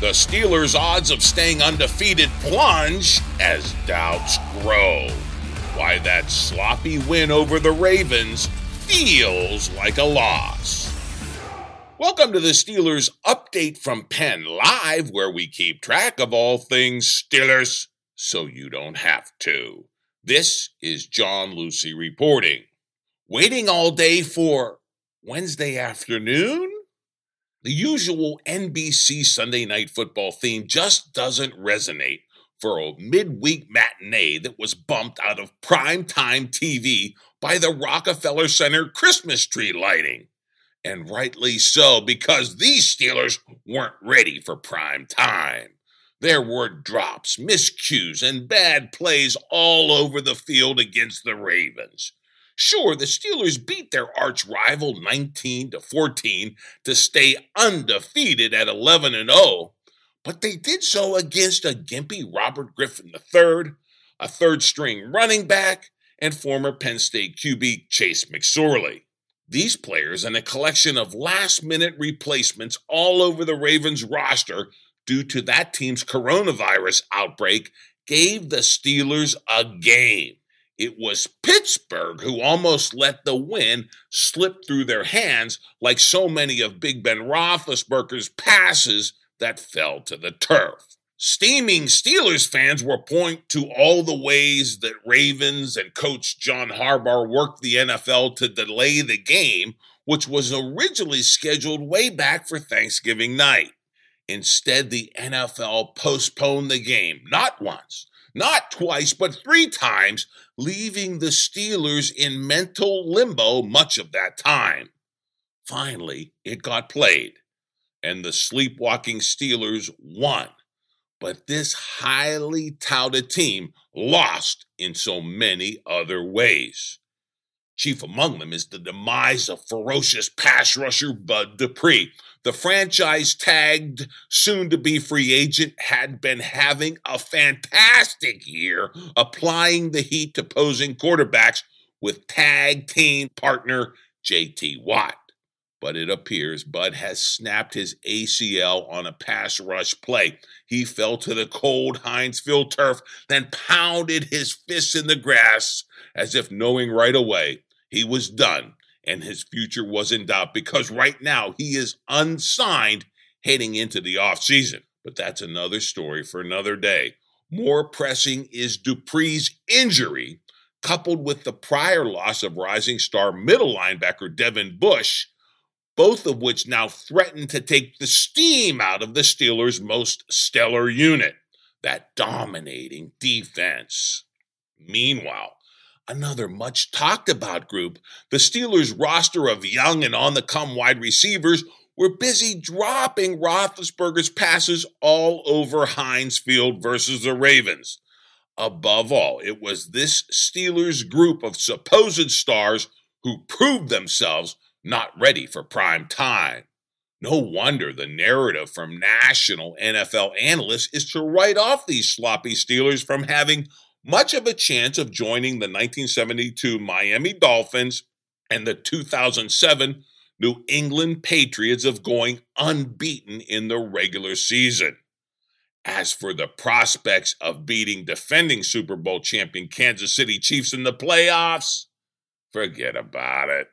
The Steelers' odds of staying undefeated plunge as doubts grow. Why that sloppy win over the Ravens feels like a loss. Welcome to the Steelers Update from Penn Live, where we keep track of all things Steelers so you don't have to. This is John Luciew reporting. Waiting all day for Wednesday afternoon? The usual NBC Sunday night football theme just doesn't resonate for a midweek matinee that was bumped out of primetime TV by the Rockefeller Center Christmas tree lighting. And rightly so, because these Steelers weren't ready for prime time. There were drops, miscues, and bad plays all over the field against the Ravens. Sure, the Steelers beat their arch rival 19 to 14 to stay undefeated at 11 and 0, but they did so against a gimpy Robert Griffin III, a third string running back, and former Penn State QB Trace McSorley. These players and a collection of last minute replacements all over the Ravens roster due to that team's coronavirus outbreak gave the Steelers a game. It was Pittsburgh who almost let the win slip through their hands, like so many of Big Ben Roethlisberger's passes that fell to the turf. Steaming Steelers fans will point to all the ways that Ravens and coach John Harbaugh worked the NFL to delay the game, which was originally scheduled way back for Thanksgiving night. Instead, the NFL postponed the game, not once, not twice, but three times, leaving the Steelers in mental limbo much of that time. Finally, it got played, and the sleepwalking Steelers won. But this highly touted team lost in so many other ways. Chief among them is the demise of ferocious pass rusher Bud Dupree, the franchise tagged, soon to be free agent, had been having a fantastic year applying the heat to posing quarterbacks with tag team partner JT Watt. But it appears Bud has snapped his ACL on a pass rush play. He fell to the cold Field turf, then pounded his fists in the grass as if knowing right away he was done and his future was in doubt because right now he is unsigned heading into the offseason. But that's another story for another day. More pressing is Dupree's injury, coupled with the prior loss of rising star middle linebacker Devin Bush, both of which now threaten to take the steam out of the Steelers' most stellar unit, that dominating defense. Meanwhile, another much talked about group, the Steelers' roster of young and on the come wide receivers were busy dropping Roethlisberger's passes all over Heinz Field versus the Ravens. Above all, it was this Steelers group of supposed stars who proved themselves not ready for prime time. No wonder the narrative from national NFL analysts is to write off these sloppy Steelers from having much of a chance of joining the 1972 Miami Dolphins and the 2007 New England Patriots of going unbeaten in the regular season. As for the prospects of beating defending Super Bowl champion Kansas City Chiefs in the playoffs, forget about it.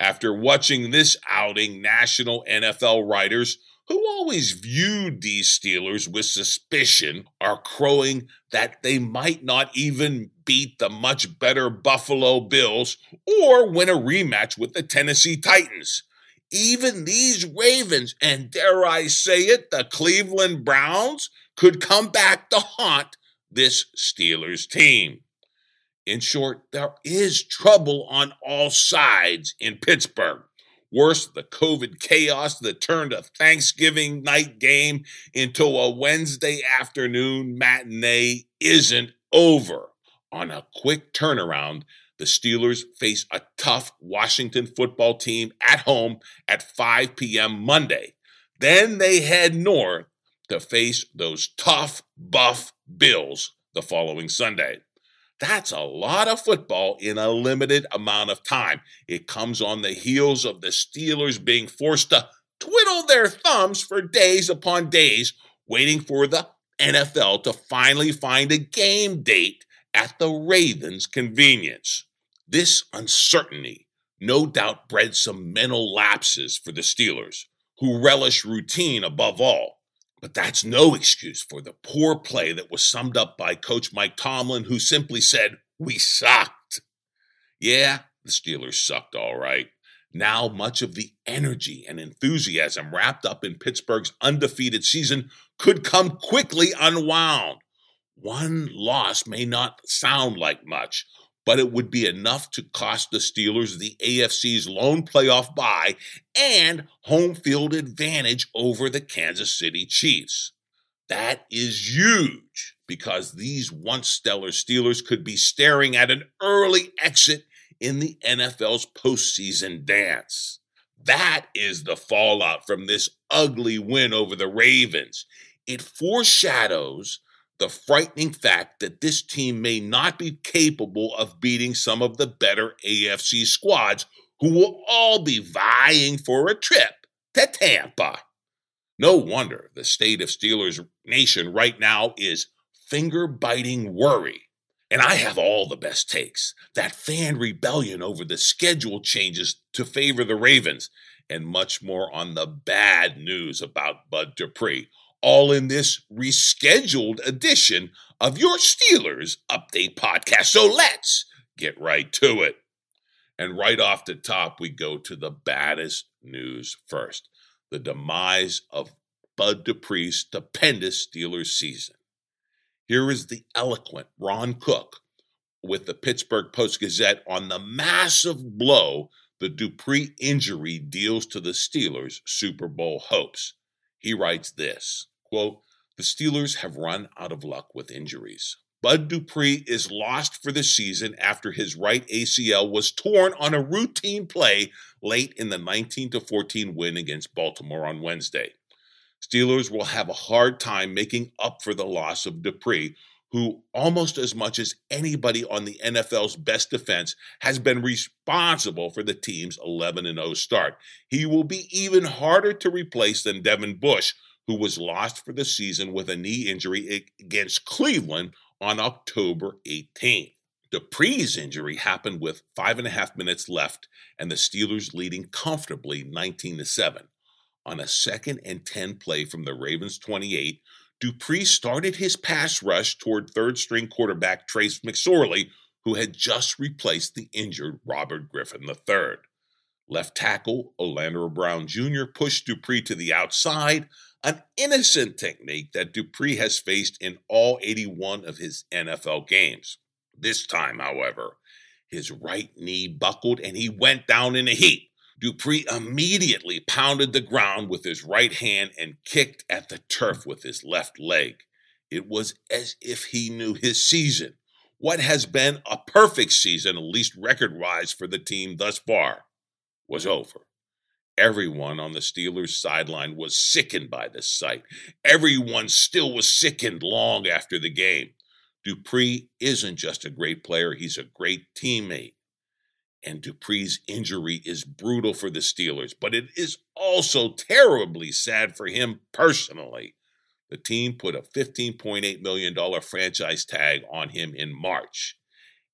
After watching this outing, national NFL writers who always viewed these Steelers with suspicion, are crowing that they might not even beat the much better Buffalo Bills or win a rematch with the Tennessee Titans. Even these Ravens, and dare I say it, the Cleveland Browns, could come back to haunt this Steelers team. In short, there is trouble on all sides in Pittsburgh. Worse, the COVID chaos that turned a Thanksgiving night game into a Wednesday afternoon matinee isn't over. On a quick turnaround, the Steelers face a tough Washington football team at home at 5 p.m. Monday. Then they head north to face those tough, buff Bills the following Sunday. That's a lot of football in a limited amount of time. It comes on the heels of the Steelers being forced to twiddle their thumbs for days upon days, waiting for the NFL to finally find a game date at the Ravens' convenience. This uncertainty no doubt bred some mental lapses for the Steelers, who relish routine above all. But that's no excuse for the poor play that was summed up by Coach Mike Tomlin, who simply said, We sucked. Yeah, the Steelers sucked all right. Now, much of the energy and enthusiasm wrapped up in Pittsburgh's undefeated season could come quickly unwound. One loss may not sound like much, but it would be enough to cost the Steelers the AFC's lone playoff bye and home field advantage over the Kansas City Chiefs. That is huge because these once stellar Steelers could be staring at an early exit in the NFL's postseason dance. That is the fallout from this ugly win over the Ravens. It foreshadows the frightening fact that this team may not be capable of beating some of the better AFC squads who will all be vying for a trip to Tampa. No wonder the state of Steelers Nation right now is finger biting worry. And I have all the best takes. That fan rebellion over the schedule changes to favor the Ravens, and much more on the bad news about Bud Dupree all in this rescheduled edition of your Steelers Update podcast. So let's get right to it. And right off the top, we go to the baddest news first the demise of Bud Dupree's stupendous Steelers season. Here is the eloquent Ron Cook with the Pittsburgh Post Gazette on the massive blow the Dupree injury deals to the Steelers' Super Bowl hopes. He writes this Quote, the Steelers have run out of luck with injuries. Bud Dupree is lost for the season after his right ACL was torn on a routine play late in the 19 14 win against Baltimore on Wednesday. Steelers will have a hard time making up for the loss of Dupree, who almost as much as anybody on the NFL's best defense has been responsible for the team's 11 0 start. He will be even harder to replace than Devin Bush, who was lost for the season with a knee injury against Cleveland on October 18th. Dupree's injury happened with five and a half minutes left and the Steelers leading comfortably 19 to 7. On a second and 10 play from the Ravens 28, Dupree started his pass rush toward third string quarterback Trace McSorley, who had just replaced the injured Robert Griffin III. Left tackle Orlando Brown Jr. pushed Dupree to the outside, an innocent technique that Dupree has faced in all 81 of his NFL games. This time, however, his right knee buckled and he went down in a heap. Dupree immediately pounded the ground with his right hand and kicked at the turf with his left leg. It was as if he knew his season, what has been a perfect season, at least record wise, for the team thus far, was over. Everyone on the Steelers sideline was sickened by this sight. Everyone still was sickened long after the game. Dupree isn't just a great player, he's a great teammate. And Dupree's injury is brutal for the Steelers, but it is also terribly sad for him personally. The team put a $15.8 million franchise tag on him in March,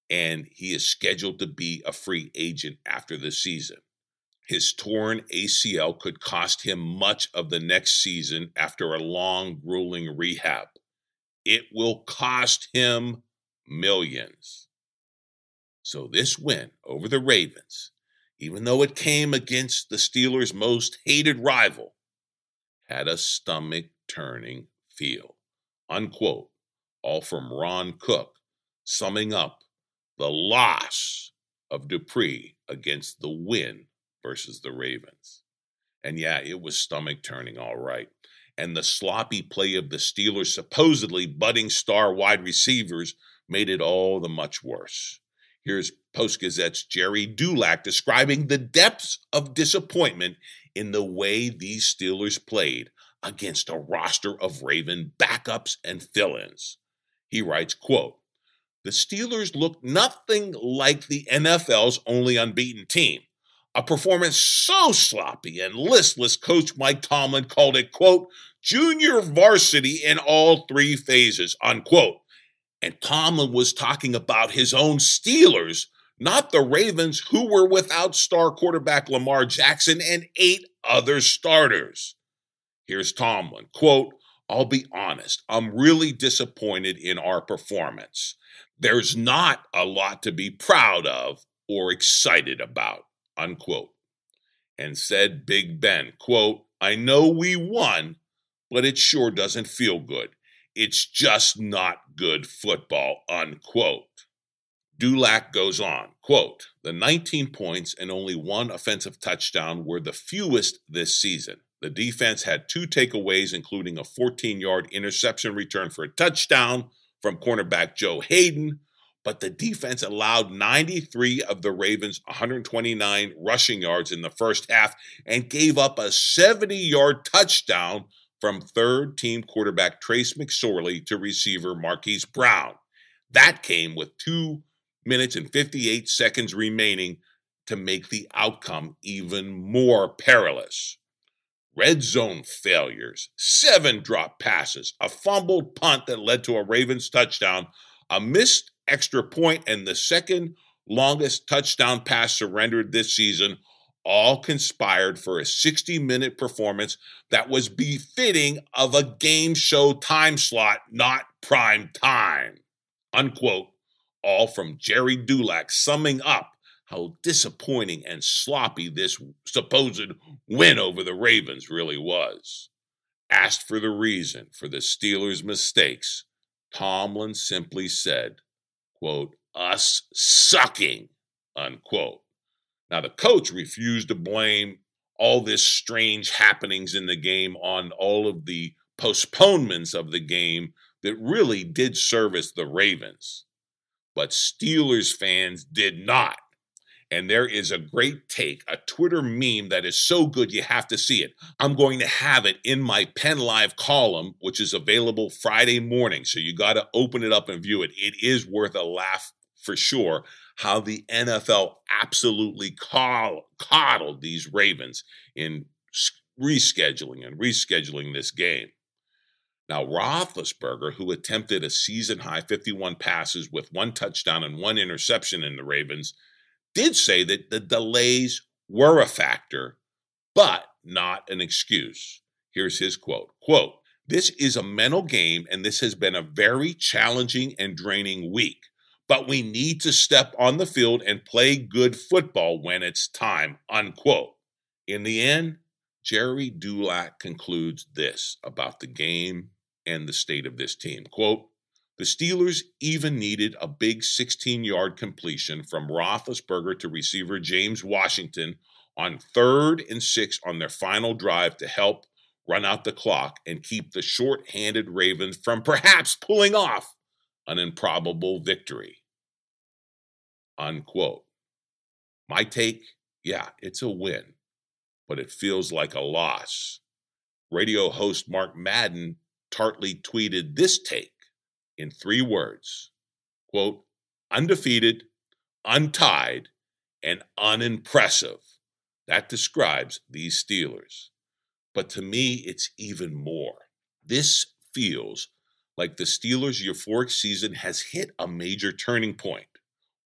and he is scheduled to be a free agent after the season. His torn ACL could cost him much of the next season after a long, grueling rehab. It will cost him millions. So, this win over the Ravens, even though it came against the Steelers' most hated rival, had a stomach turning feel. Unquote. All from Ron Cook, summing up the loss of Dupree against the win versus the Ravens. And yeah, it was stomach turning, all right. And the sloppy play of the Steelers' supposedly budding star wide receivers made it all the much worse. Here's Post Gazette's Gerry Dulac describing the depths of disappointment in the way these Steelers played against a roster of Raven backups and fill-ins. He writes, quote, the Steelers looked nothing like the NFL's only unbeaten team A performance so sloppy and listless, Coach Mike Tomlin called it, quote, junior varsity in all three phases, unquote. And Tomlin was talking about his own Steelers, not the Ravens, who were without star quarterback Lamar Jackson and eight other starters. Here's Tomlin, quote, I'll be honest, I'm really disappointed in our performance. There's not a lot to be proud of or excited about, unquote. And said Big Ben, quote, I know we won, but it sure doesn't feel good. It's just not good football, unquote. Dulac goes on, quote, the 19 points and only one offensive touchdown were the fewest this season. The defense had two takeaways, including a 14 yard interception return for a touchdown from cornerback Joe Haden, but the defense allowed 93 of the Ravens' 129 rushing yards in the first half and gave up a 70 yard touchdown from third team quarterback Trace McSorley to receiver Marquise Brown. That came with two minutes and 58 seconds remaining to make the outcome even more perilous red zone failures, seven drop passes, a fumbled punt that led to a Ravens touchdown, a missed extra point, and the second longest touchdown pass surrendered this season all conspired for a 60 minute performance that was befitting of a game show time slot, not prime time. Unquote. All from Gerry Dulac summing up how disappointing and sloppy this supposed win over the Ravens really was. Asked for the reason for the Steelers' mistakes, Tomlin simply said, quote, us sucking, unquote. Now, the coach refused to blame all this strange happenings in the game on all of the postponements of the game that really did service the Ravens. But Steelers fans did not. And there is a great take, a Twitter meme that is so good you have to see it. I'm going to have it in my Penn Live column, which is available Friday morning. So you got to open it up and view it. It is worth a laugh for sure how the NFL absolutely coddled these Ravens in rescheduling and rescheduling this game. Now, Roethlisberger, who attempted a season high 51 passes with one touchdown and one interception in the Ravens, did say that the delays were a factor, but not an excuse. Here's his quote quote, This is a mental game, and this has been a very challenging and draining week. But we need to step on the field and play good football when it's time. Unquote. In the end, Gerry Dulac concludes this about the game and the state of this team. Quote, the Steelers even needed a big 16 yard completion from Roethlisberger to receiver James Washington on third and six on their final drive to help run out the clock and keep the short handed Ravens from perhaps pulling off an improbable victory. Unquote. My take yeah, it's a win, but it feels like a loss. Radio host Mark Madden tartly tweeted this take in three words quote, undefeated, untied, and unimpressive. That describes these Steelers. But to me, it's even more. This feels like the Steelers' euphoric season has hit a major turning point.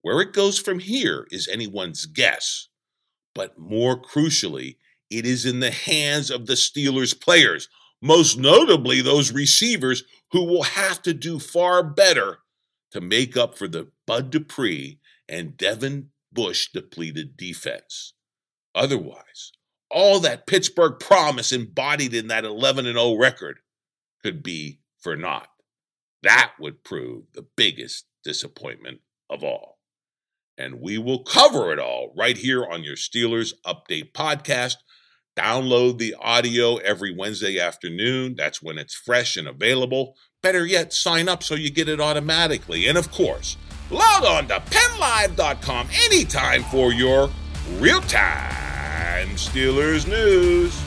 Where it goes from here is anyone's guess. But more crucially, it is in the hands of the Steelers' players, most notably those receivers who will have to do far better to make up for the Bud Dupree and Devin Bush depleted defense. Otherwise, all that Pittsburgh promise embodied in that 11 0 record could be for naught. That would prove the biggest disappointment of all. And we will cover it all right here on your Steelers Update podcast Download the audio every Wednesday afternoon. That's when it's fresh and available. Better yet, sign up so you get it automatically. And of course, log on to pennlive.com anytime for your real time Steelers news.